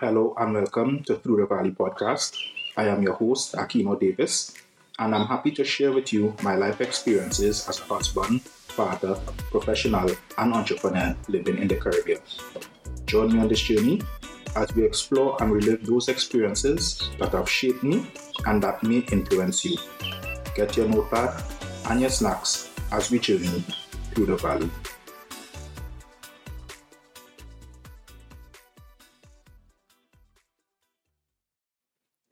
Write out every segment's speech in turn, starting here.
Hello and welcome to Through the Valley podcast. I am your host, Akino Davis, and I'm happy to share with you my life experiences as a husband, father, professional, and entrepreneur living in the Caribbean. Join me on this journey as we explore and relive those experiences that have shaped me and that may influence you. Get your notepad and your snacks as we journey through the valley.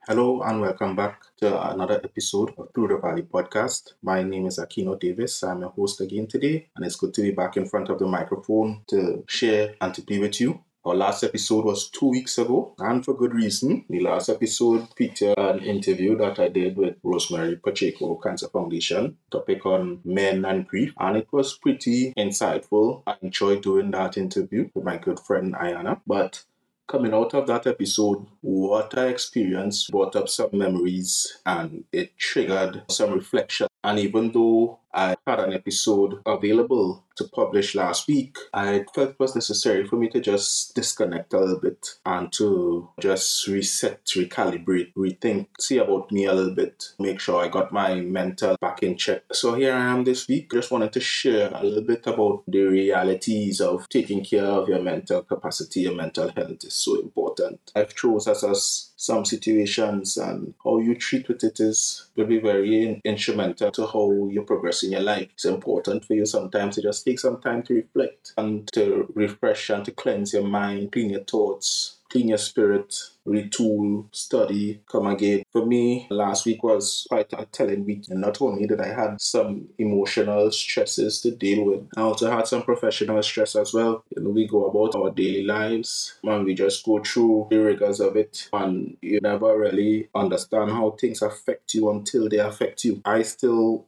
Hello and welcome back to another episode of Through Valley podcast. My name is Akino Davis. I'm your host again today, and it's good to be back in front of the microphone to share and to be with you. Our last episode was two weeks ago, and for good reason. The last episode featured an interview that I did with Rosemary Pacheco Cancer Foundation, topic on men and grief, and it was pretty insightful. I enjoyed doing that interview with my good friend Ayana. But coming out of that episode, what I experienced brought up some memories and it triggered some reflection. And even though I had an episode available to publish last week, I felt it was necessary for me to just disconnect a little bit and to just reset, recalibrate, rethink, see about me a little bit, make sure I got my mental back in check. So here I am this week. Just wanted to share a little bit about the realities of taking care of your mental capacity, your mental health is so important. I've chose as us some situations and how you treat with it is will be very instrumental to how you progress in your life. It's important for you sometimes to just take some time to reflect and to refresh and to cleanse your mind, clean your thoughts, clean your spirit, retool, study, come again. For me, last week was quite a telling week. And not only did I had some emotional stresses to deal with, I also had some professional stress as well. You know, we go about our daily lives and we just go through the rigors of it and you never really understand how things affect you until they affect you. I still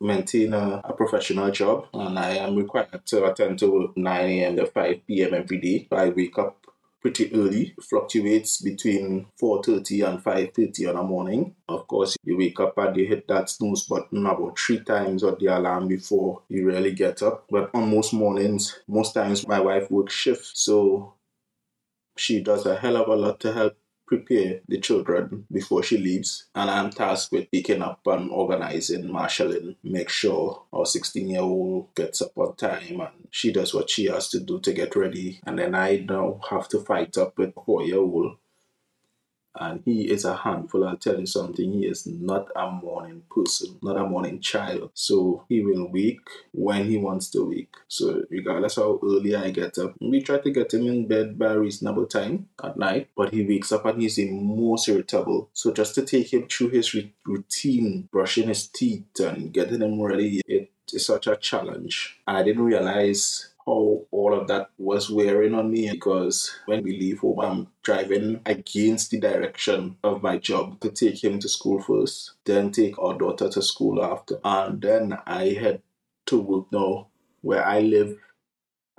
maintain a, a, professional job and I am required to attend to 9 a.m. to 5 p.m. every day. I wake up pretty early, fluctuates between 4.30 and 5.30 in the morning. Of course, you wake up and you hit that snooze button about three times on the alarm before you really get up. But on most mornings, most times my wife works shift, so she does a hell of a lot to help prepare the children before she leaves. And I'm tasked with picking up and organizing, marshalling, make sure our 16 year old gets up on time and she does what she has to do to get ready. And then I now have to fight up with four year old and he is a handful. I'll tell you something, he is not a morning person, not a morning child. So he will wake when he wants to wake. So regardless how early I get up, we try to get him in bed by a reasonable time at night, but he wakes up and he's the most irritable. So just to take him through his routine, brushing his teeth and getting him ready, it is such a challenge. I didn't realize how all of that was wearing on me because when we leave home, I'm driving against the direction of my job to take him to school first, then take our daughter to school after. And then I head to work now where I live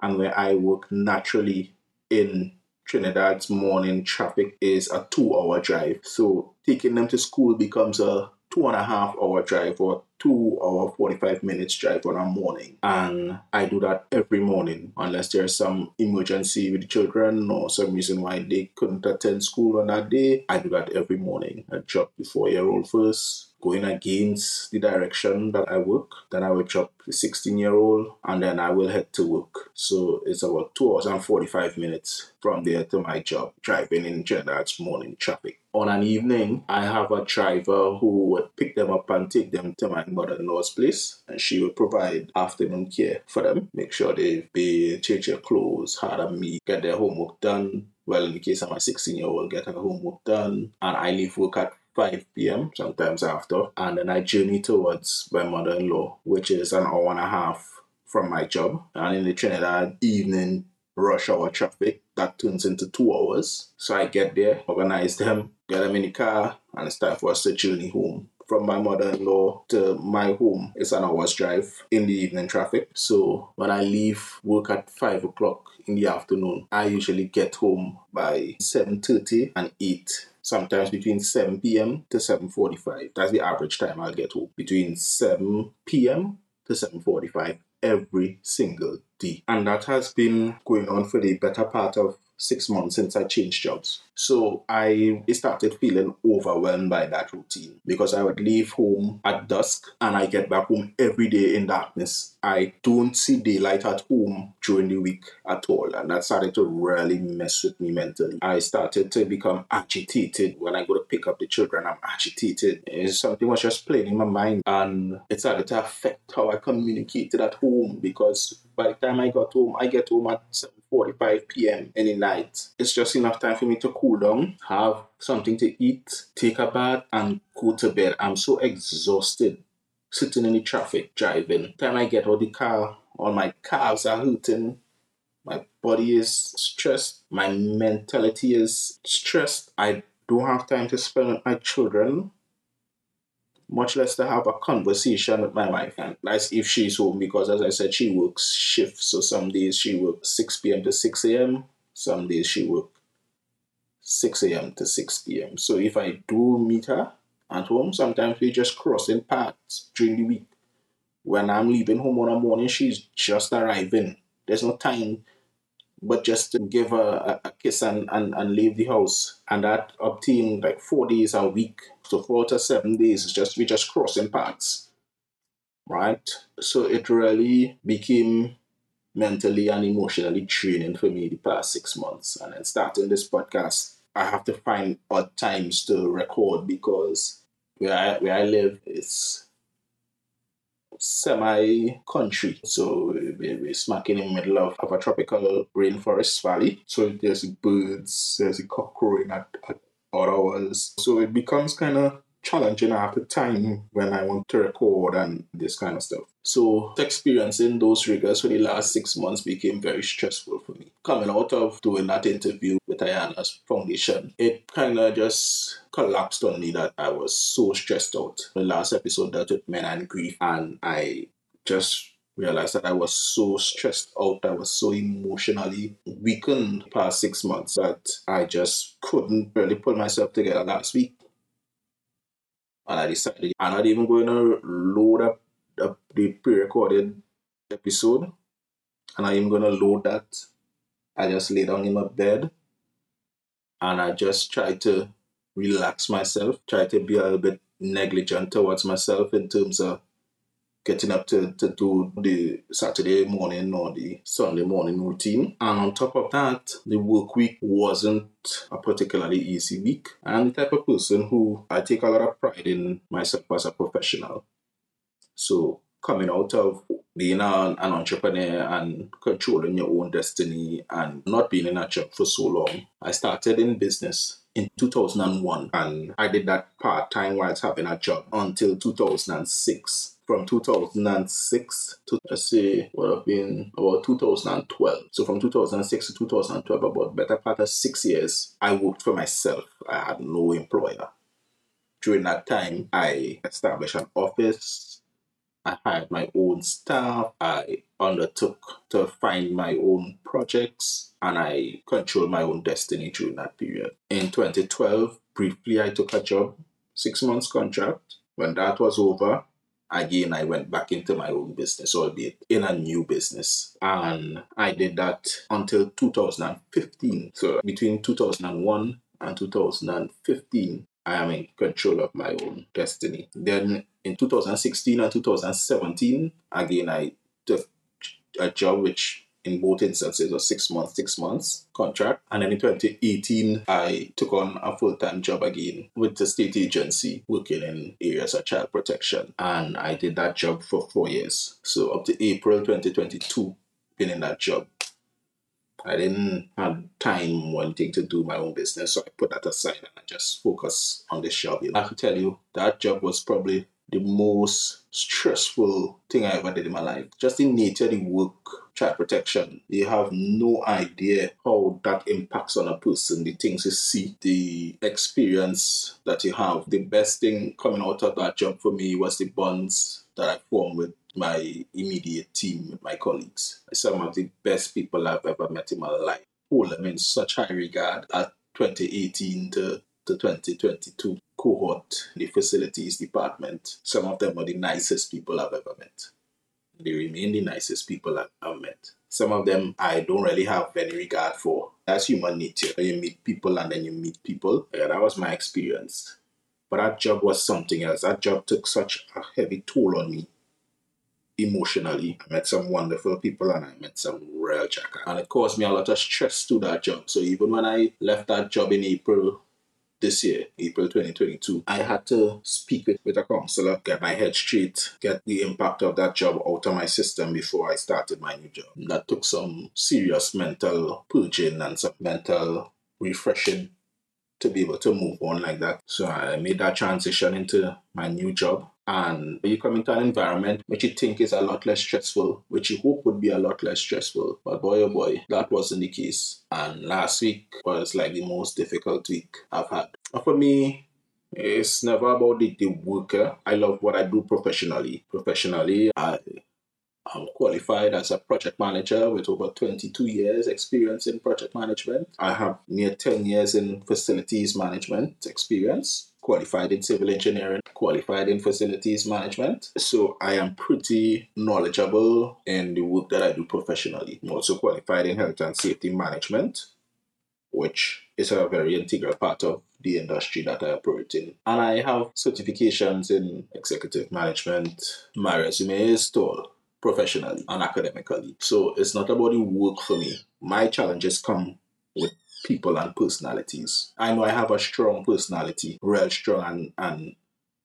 and where I work naturally in Trinidad's morning traffic is a two hour drive. So taking them to school becomes a two and a half hour drive or two hour 45 minutes drive on a morning. And i do that every morning unless there's some emergency with the children or some reason why they couldn't attend school on that day. I do that every morning. I drop the four year old first going against the direction that I work. Then I will drop the 16 year old and then I will head to work. So it's about two hours and 45 minutes from there to my job, driving in Trinidad's morning traffic. On an evening, I have a driver who would pick them up and take them to my mother in law's place, and she would provide afternoon care for them, make sure they bathe, change their clothes, had a meal, get their homework done. Well, in the case of my 16 year old, get her homework done, and I leave work at 5 p.m., sometimes after, and then I journey towards my mother in law, which is an hour and a half from my job. And in the Trinidad evening rush hour traffic, that turns into two hours. So I get there, organize them, get them in the car, and it's time for us to journey home. From my mother in law to my home, it's an hour's drive in the evening traffic. So when I leave work at 5 o'clock in the afternoon, I usually get home by 7.30 and 8 sometimes between 7 p.m. to 7.45. That's the average time I'll get home. Between 7 p.m. to 7.45 every single day. And that has been going on for the better part of six months since I changed jobs. So I started feeling overwhelmed by that routine because I would leave home at dusk and I get back home every day in darkness. I don't see daylight at home during the week at all. And that started to really mess with me mentally. I started to become agitated when I go to pick up the children. I'm agitated. Something was just playing in my mind and it started to affect how I communicated at home because by the time I got home, I get home at 7.45 p.m. any night. It's just enough time for me to cool down, have something to eat, take a bath, and go to bed. I'm so exhausted sitting in the traffic driving. Time I get out the car, all my calves are hurting. My body is stressed. My mentality is stressed. I don't have time to spend with my children much less to have a conversation with my wife. And that's if she's home because, as I said, she works shifts. So some days she works 6 p.m. to 6 a.m., some days she works 6 a.m. to 6 p.m. So if I do meet her at home, sometimes we just crossing paths during the week. When I'm leaving home on a morning, she's just arriving. There's no time but just to give her a, a kiss and, and, and leave the house. And that obtained like four days a week. So four to seven days is just we just crossing paths. Right? So it really became mentally and emotionally training for me the past six months. And then starting this podcast, I have to find odd times to record because where I where I live is semi country. So we're smacking in the middle of, of a tropical rainforest valley. So there's birds, there's a cock crowing at, at odd hours. So it becomes kind of challenging at the time when I want to record and this kind of stuff. So experiencing those rigors for the last six months became very stressful for me. Coming out of doing that interview with Ayana's foundation, it kind of just collapsed on me that I was so stressed out. The last episode that with men and grief, and I just realized that I was so stressed out, I was so emotionally weakened past six months that I just couldn't really pull myself together last week. And I decided I'm not even going to load up the, the pre-recorded episode and I'm gonna load that. I just lay down in my bed and I just try to relax myself, try to be a little bit negligent towards myself in terms of getting up to, to do the Saturday morning or the Sunday morning routine. And on top of that, the work week wasn't a particularly easy week. I'm the type of person who I take a lot of pride in myself as a professional. So coming out of being an, an entrepreneur and controlling your own destiny and not being in a job for so long, I started in business in 2001 and I did that part time while having a job until 2006. From 2006 to let's say would have been about 2012. So from 2006 to 2012, about better part of six years, I worked for myself. I had no employer. During that time, I established an office I hired my own staff. I undertook to find my own projects and I controlled my own destiny during that period. In 2012, briefly, I took a job, six months contract. When that was over, again, I went back into my own business, albeit in a new business. And I did that until 2015. So between 2001 and 2015, I am in control of my own destiny. Then in 2016 and 2017, again, I took a job which in both instances was six months, six months contract. And then in 2018, I took on a full time job again with the state agency working in areas of child protection. And I did that job for four years. So up to April 2022, been in that job. I didn't have time wanting to do my own business, so I put that aside and I just focus on this job. I to tell you, that job was probably the most stressful thing I ever did in my life. Just in nature the work, child protection, you have no idea how that impacts on a person, the things you see, the experience that you have. The best thing coming out of that job for me was the bonds that I formed with my immediate team, my colleagues. Some of the best people I've ever met in my life. Hold them in such high regard at 2018 to, to 2022 cohort, the facilities department. Some of them are the nicest people I've ever met. They remain the nicest people I've met. Some of them I don't really have any regard for. That's human nature. You meet people and then you meet people. Yeah, that was my experience. But that job was something else. That job took such a heavy toll on me emotionally. I met some wonderful people and I met some real jacker. And it caused me a lot of stress to that job. So even when I left that job in April this year, April 2022, I had to speak with, with a counselor, get my head straight, get the impact of that job out of my system before I started my new job. That took some serious mental purging and some mental refreshing to be able to move on like that. So I made that transition into my new job. And you come into an environment which you think is a lot less stressful, which you hope would be a lot less stressful. But boy, oh boy, that wasn't the case. And last week was like the most difficult week I've had. For me, it's never about the, the worker. I love what I do professionally. Professionally, I I'm qualified as a project manager with over 22 years experience in project management. I have near 10 years in facilities management experience qualified in civil engineering, qualified in facilities management. So I am pretty knowledgeable in the work that I do professionally. I'm also qualified in health and safety management, which is a very integral part of the industry that I operate in. And I have certifications in executive management. My resume is tall professionally and academically. So it's not about the work for me. My challenges come with people and personalities. I know I have a strong personality, real strong, and, and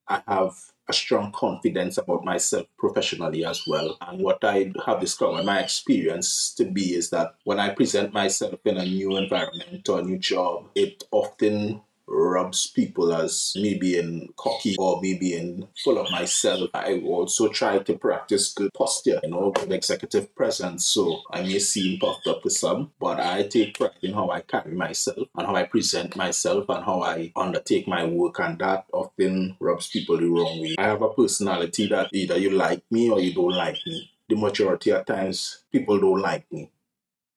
I have a strong confidence about myself professionally as well. And what I have discovered, my experience to be, is that when I present myself in a new environment or a new job, it often rubs people as me being cocky or me being full of myself. I also try to practice good posture, you know, good executive presence. So I may seem puffed up to some, but I take pride in how I carry myself and how I present myself and how I undertake my work, and that often rubs people the wrong way. I have a personality that either you like me or you don't like me. The majority of times, people don't like me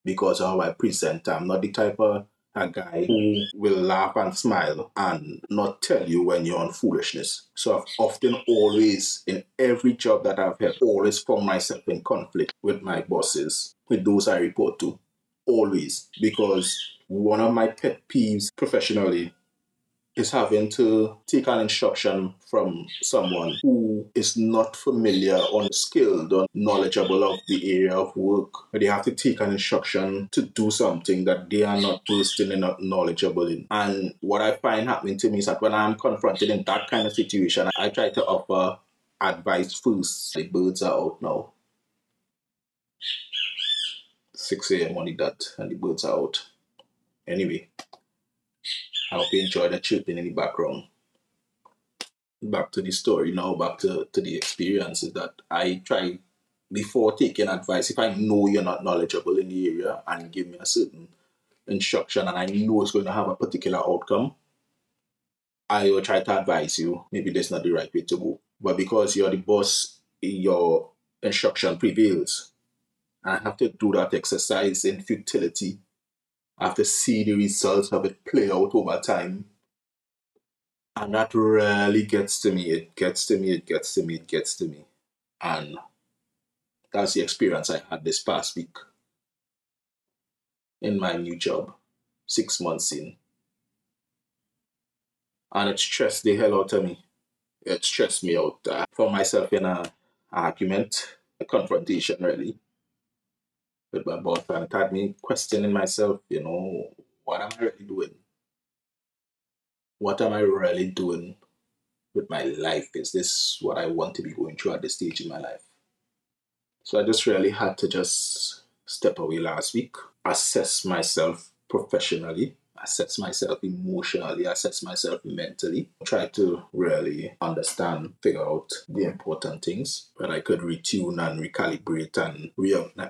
because of how I present. I'm not the type of a guy who will laugh and smile and not tell you when you're on foolishness. So I've often always, in every job that I've had, always found myself in conflict with my bosses, with those I report to. Always. Because one of my pet peeves professionally is having to take an instruction from someone who is not familiar or skilled or knowledgeable of the area of work. They have to take an instruction to do something that they are not in and not knowledgeable in. And what I find happening to me is that when I'm confronted in that kind of situation, I try to offer advice first. The birds are out now. 6 a.m. on the dot, and the birds are out. Anyway, I hope you enjoy the chirping in the background. Back to the story now, back to, to the experiences that I try before taking advice. If I know you're not knowledgeable in the area and give me a certain instruction and I know it's going to have a particular outcome, I will try to advise you. Maybe that's not the right way to go. But because you're the boss, your instruction prevails. I have to do that exercise in futility I have to see the results of it play out over time. And that really gets to me. It gets to me, it gets to me, it gets to me. And that's the experience I had this past week in my new job, six months in. And it stressed the hell out of me. It stressed me out. Uh, I found myself in a argument, a confrontation, really boss and it had me questioning myself, you know, what am I really doing? What am I really doing with my life? Is this what I want to be going through at this stage in my life? So I just really had to just step away last week, assess myself professionally, assess myself emotionally, assess myself mentally, try to really understand, figure out the important things that I could retune and recalibrate and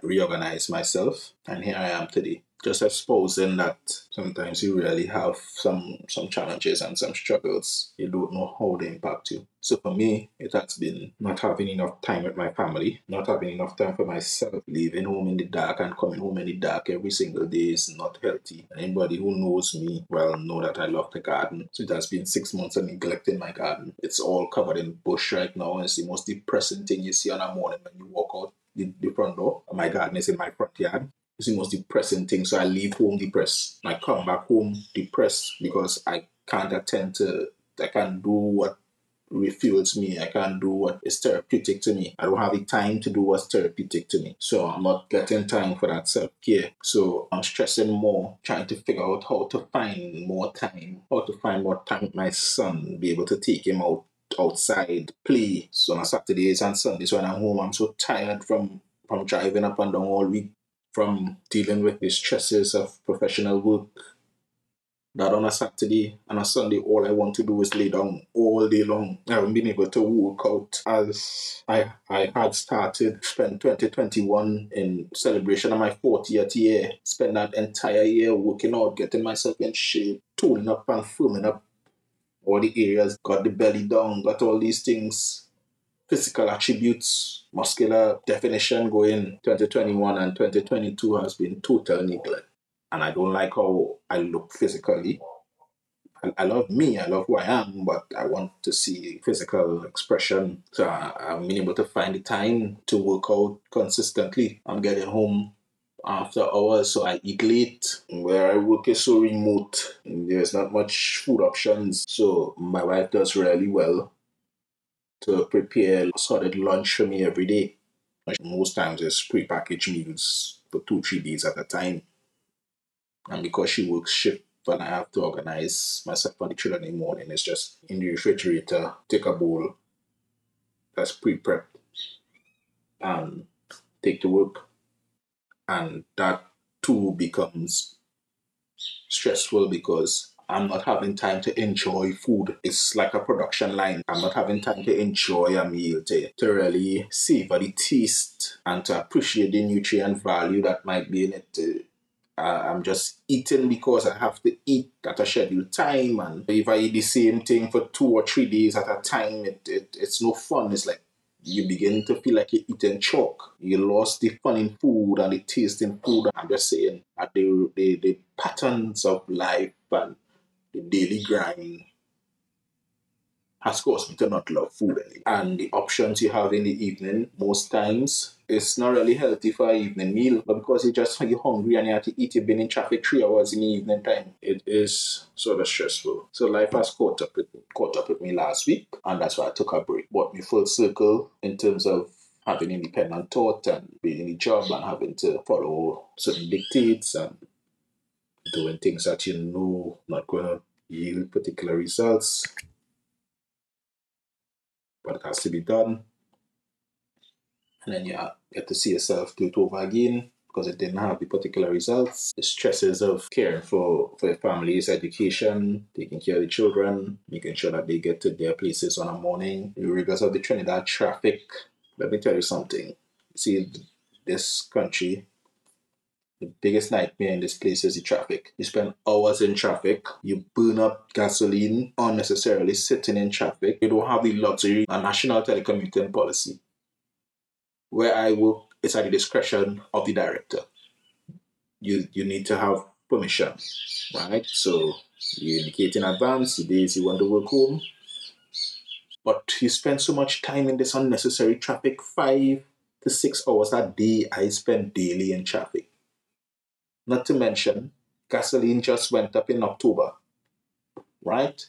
reorganize myself. And here I am today just exposing that sometimes you really have some some challenges and some struggles. You don't know how they impact you. So for me, it has been not having enough time with my family, not having enough time for myself, leaving home in the dark and coming home in the dark every single day is not healthy. Anybody who knows me well know that I love the garden. So it has been six months of neglecting my garden. It's all covered in bush right now. It's the most depressing thing you see on a morning when you walk out the, the front door. My garden is in my front yard. It's the most depressing thing. So I leave home depressed. I come back home depressed because I can't attend to, I can't do what refuels me. I can't do what is therapeutic to me. I don't have the time to do what's therapeutic to me. So I'm not getting time for that self care. So I'm stressing more, trying to figure out how to find more time, how to find more time with my son, be able to take him out outside, play. So on Saturdays and Sundays when I'm home, I'm so tired from from driving up and down all week, from dealing with the stresses of professional work, that on a Saturday and a Sunday, all I want to do is lay down all day long. I haven't been able to work out as I, I had started, spent 2021 in celebration of my 40th year, spent that entire year working out, getting myself in shape, toning up and firming up all the areas, got the belly down, got all these things, physical attributes, muscular definition going. 2021 and 2022 has been total neglect and I don't like how I look physically. I, I love me, I love who I am, but I want to see physical expression. So I, being able to find the time to work out consistently. I'm getting home after hours, so I eat late. Where I work is so remote, there's not much food options. So my wife does really well to prepare solid lunch for me every day. Most times it's prepackaged meals for two, three days at a time. And because she works shift and I have to organize myself for the children in the morning, it's just in the refrigerator, take a bowl that's pre prepped and take to work. And that too becomes stressful because I'm not having time to enjoy food. It's like a production line. I'm not having time to enjoy a meal, to, to really savor the taste and to appreciate the nutrient value that might be in it. Uh, I'm just eating because I have to eat at a scheduled time. And if I eat the same thing for two or three days at a time, it, it it's no fun. It's like you begin to feel like you're eating chalk. You lost the fun in food and the taste in food. I'm just saying that the, the, the patterns of life and the daily grind has caused me to not love food anymore. And the options you have in the evening, most times, it's not really healthy for an evening meal, but because you just you're hungry and you have to eat, you've been in traffic three hours in the evening time. It is sort of stressful. So life has caught up with caught up with me last week, and that's why I took a break. Brought me full circle in terms of having independent thought and being in the job and having to follow certain dictates and doing things that you know not going to yield particular results but it has to be done. And then you get to see yourself do it over again because it didn't have the particular results. The stresses of caring for, for your family's education, taking care of the children, making sure that they get to their places on a morning, the rigors of the Trinidad traffic. Let me tell you something. See, this country the biggest nightmare in this place is the traffic. You spend hours in traffic, you burn up gasoline unnecessarily sitting in traffic. You don't have the luxury a national telecommuting policy. Where I work, it's at the discretion of the director. You you need to have permission, right? So you indicate in advance the days you want to work home. But you spend so much time in this unnecessary traffic, five to six hours a day I spend daily in traffic not to mention, gasoline just went up in October, right?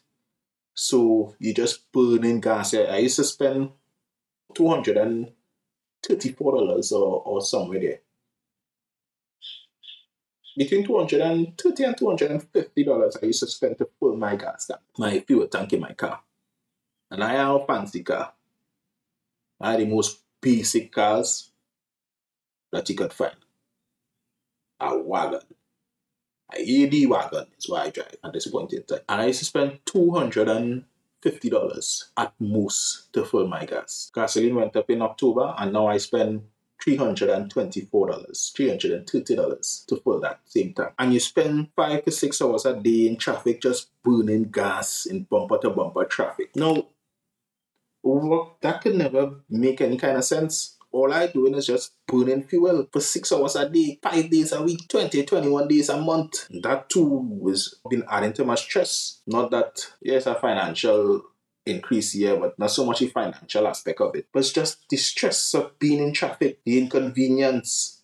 So you just burning gas. I used to spend two hundred and thirty-four dollars or, or somewhere there. Between two hundred and thirty and two hundred and fifty dollars I used to spend to fill my gas tank, my fuel tank in my car. And I have a fancy car. I had the most basic cars that you could find a wagon. A AD wagon is what I drive at this point in time. And I used to spend $250 at most to fill my gas. Gasoline went up in October and now I spend $324, $330 to fill that same tank. And you spend five to six hours a day in traffic just burning gas in bumper to bumper traffic. Now, that could never make any kind of sense all I doing is just burning fuel for six hours a day, five days a week, 20, 21 days a month. That too was been adding to my stress. Not that, yes, a financial increase here, but not so much the financial aspect of it. But it's just the stress of being in traffic, the inconvenience.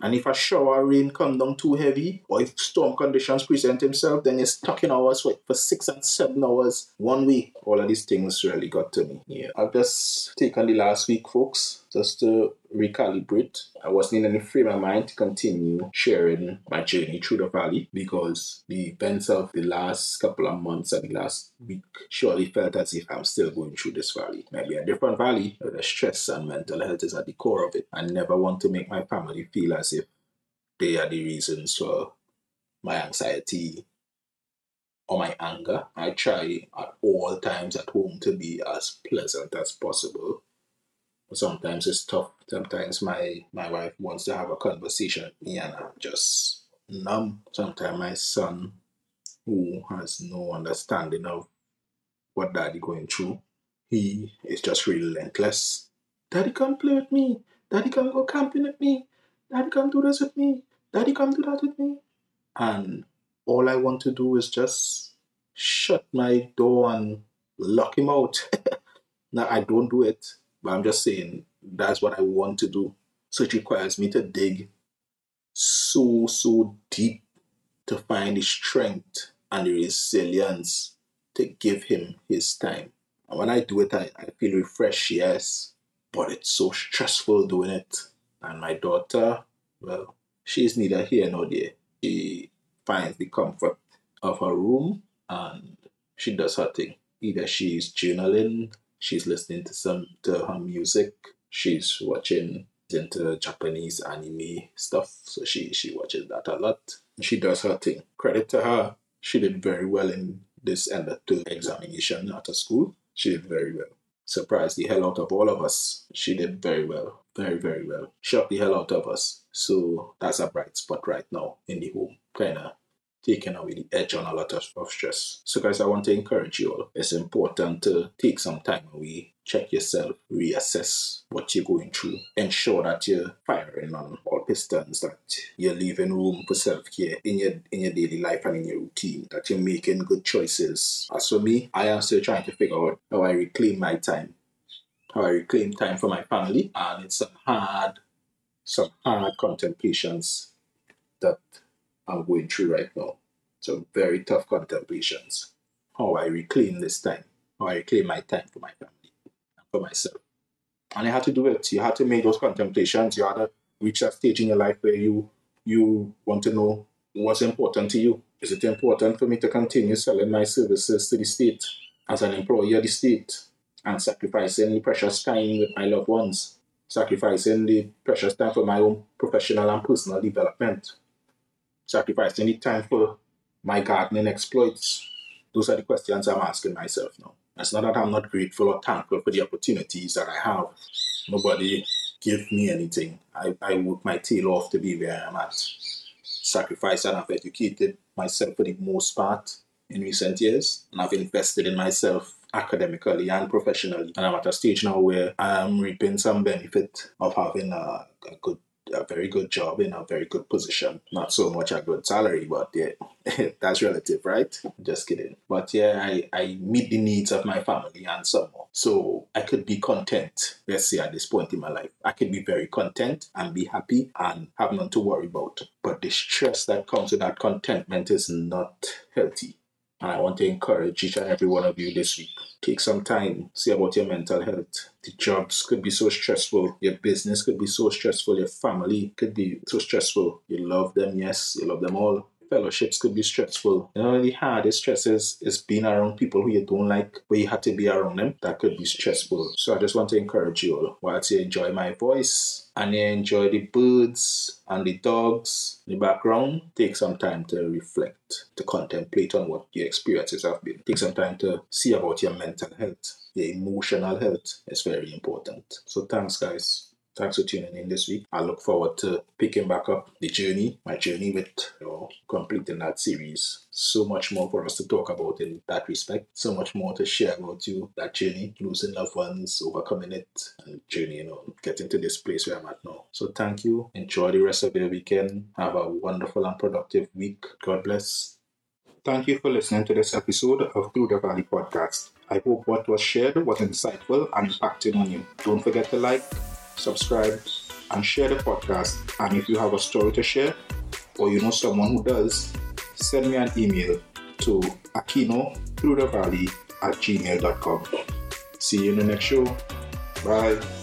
And if a shower rain come down too heavy, or if storm conditions present themselves, then you're stuck in hours for, for six and seven hours one week. All of these things really got to me. Yeah. I've just taken the last week, folks, just to recalibrate. I wasn't in any frame of mind to continue sharing my journey through the valley because the events of the last couple of months and the last week surely felt as if I'm still going through this valley. Maybe a different valley, but the stress and mental health is at the core of it. I never want to make my family feel as if they are the reasons for my anxiety or my anger. I try at all times at home to be as pleasant as possible sometimes it's tough. Sometimes my my wife wants to have a conversation with me and I'm just numb. Sometimes my son, who has no understanding of what daddy going through, he is just relentless. Daddy come play with me. Daddy come go camping with me. Daddy come do this with me. Daddy come do that with me. And all I want to do is just shut my door and lock him out. now I don't do it but I'm just saying that's what I want to do. So it requires me to dig so, so deep to find the strength and the resilience to give him his time. And when I do it, I, I feel refreshed, yes, but it's so stressful doing it. And my daughter, well, she's neither here nor there. She finds the comfort of her room and she does her thing. Either she's journaling, she's listening to some to her music. She's watching into Japanese anime stuff, so she she watches that a lot. She does her thing. Credit to her. She did very well in this end of the examination at a school. She did very well. Surprised the hell out of all of us. She did very well. Very, very well. Shocked the hell out of us. So that's a bright spot right now in the home. Kinda taking away the edge on a lot of, of stress. So, guys, I want to encourage you all. It's important to take some time away, check yourself, reassess what you're going through, ensure that you're firing on all pistons, that you're leaving room for self care in your in your daily life and in your routine, that you're making good choices. As for me, I am still trying to figure out how I reclaim my time, how I reclaim time for my family, and it's some hard, some hard contemplations that I'm going through right now. Some very tough contemplations. How I reclaim this time. How I reclaim my time for my family and for myself. And I had to do it. You had to make those contemplations. You had to reach that stage in your life where you you want to know what's important to you. Is it important for me to continue selling my services to the state as an employee of the state and sacrificing the precious time with my loved ones, sacrificing the precious time for my own professional and personal development? Sacrificing any time for my gardening exploits? Those are the questions I'm asking myself now. It's not that I'm not grateful or thankful for the opportunities that I have. Nobody give me anything. I, I work my tail off to be where I'm at. Sacrifice and I've educated myself for the most part in recent years. And I've invested in myself academically and professionally. And I'm at a stage now where I'm reaping some benefit of having a, a good a very good job in a very good position. Not so much a good salary, but yeah, that's relative, right? Just kidding. But yeah, I, I meet the needs of my family and some more. So I could be content, let's say at this point in my life. I could be very content and be happy and have none to worry about. But the stress that comes with that contentment is not healthy. And I want to encourage each and every one of you this week. Take some time, see about your mental health. The jobs could be so stressful. Your business could be so stressful. Your family could be so stressful. You love them, yes, you love them all fellowships could be stressful. You know, the hardest stresses is being around people who you don't like, but you have to be around them. That could be stressful. So I just want to encourage you all, whilst you enjoy my voice and you enjoy the birds and the dogs in the background, take some time to reflect, to contemplate on what your experiences have been. Take some time to see about your mental health. Your emotional health is very important. So thanks guys. Thanks for tuning in this week. I look forward to picking back up the journey, my journey with you know, completing that series. So much more for us to talk about in that respect. So much more to share about you, that journey, losing loved ones, overcoming it, and journey, you know, getting to this place where I'm at now. So thank you. Enjoy the rest of your weekend. Have a wonderful and productive week. God bless. Thank you for listening to this episode of Through the Valley podcast. I hope what was shared was insightful and impacting on you. Don't forget to like, subscribe, and share the podcast. And if you have a story to share, or you know someone who does, send me an email to valley at gmail.com. See you in the next show. Bye.